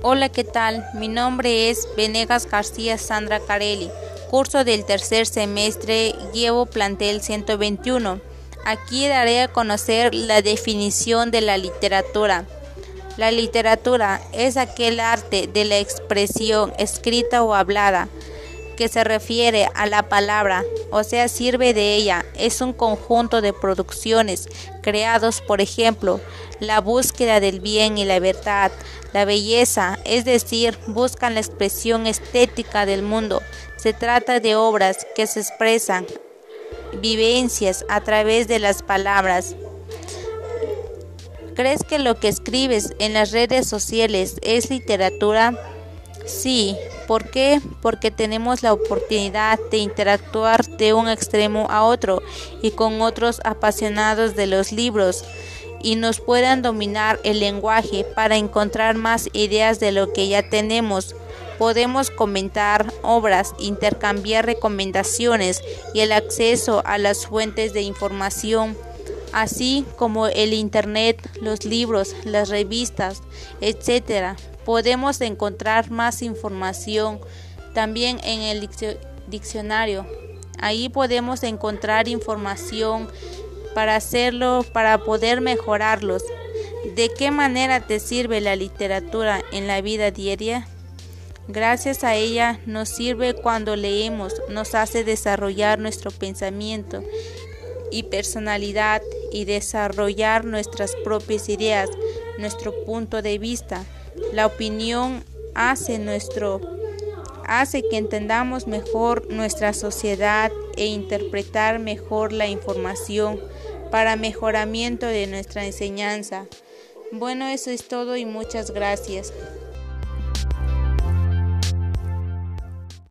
Hola, ¿qué tal? Mi nombre es Venegas García Sandra Carelli, curso del tercer semestre, llevo plantel 121. Aquí daré a conocer la definición de la literatura. La literatura es aquel arte de la expresión escrita o hablada que se refiere a la palabra, o sea, sirve de ella. Es un conjunto de producciones creados, por ejemplo, la búsqueda del bien y la verdad, la belleza, es decir, buscan la expresión estética del mundo. Se trata de obras que se expresan vivencias a través de las palabras. ¿Crees que lo que escribes en las redes sociales es literatura? Sí, ¿por qué? Porque tenemos la oportunidad de interactuar de un extremo a otro y con otros apasionados de los libros y nos puedan dominar el lenguaje para encontrar más ideas de lo que ya tenemos. Podemos comentar obras, intercambiar recomendaciones y el acceso a las fuentes de información, así como el Internet, los libros, las revistas, etc podemos encontrar más información también en el diccionario. Ahí podemos encontrar información para hacerlo, para poder mejorarlos. ¿De qué manera te sirve la literatura en la vida diaria? Gracias a ella nos sirve cuando leemos, nos hace desarrollar nuestro pensamiento y personalidad y desarrollar nuestras propias ideas, nuestro punto de vista. La opinión hace nuestro hace que entendamos mejor nuestra sociedad e interpretar mejor la información para mejoramiento de nuestra enseñanza. Bueno, eso es todo y muchas gracias.